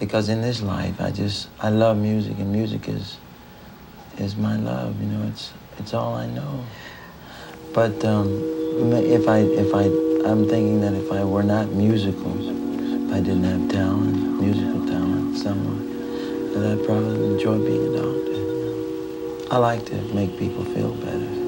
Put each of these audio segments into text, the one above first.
because in this life, I just I love music, and music is is my love. You know, it's it's all I know. But um, if I if I I'm thinking that if I were not musical, if I didn't have talent, musical talent, somewhat, that I'd probably enjoy being a doctor. I like to make people feel better.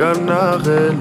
Di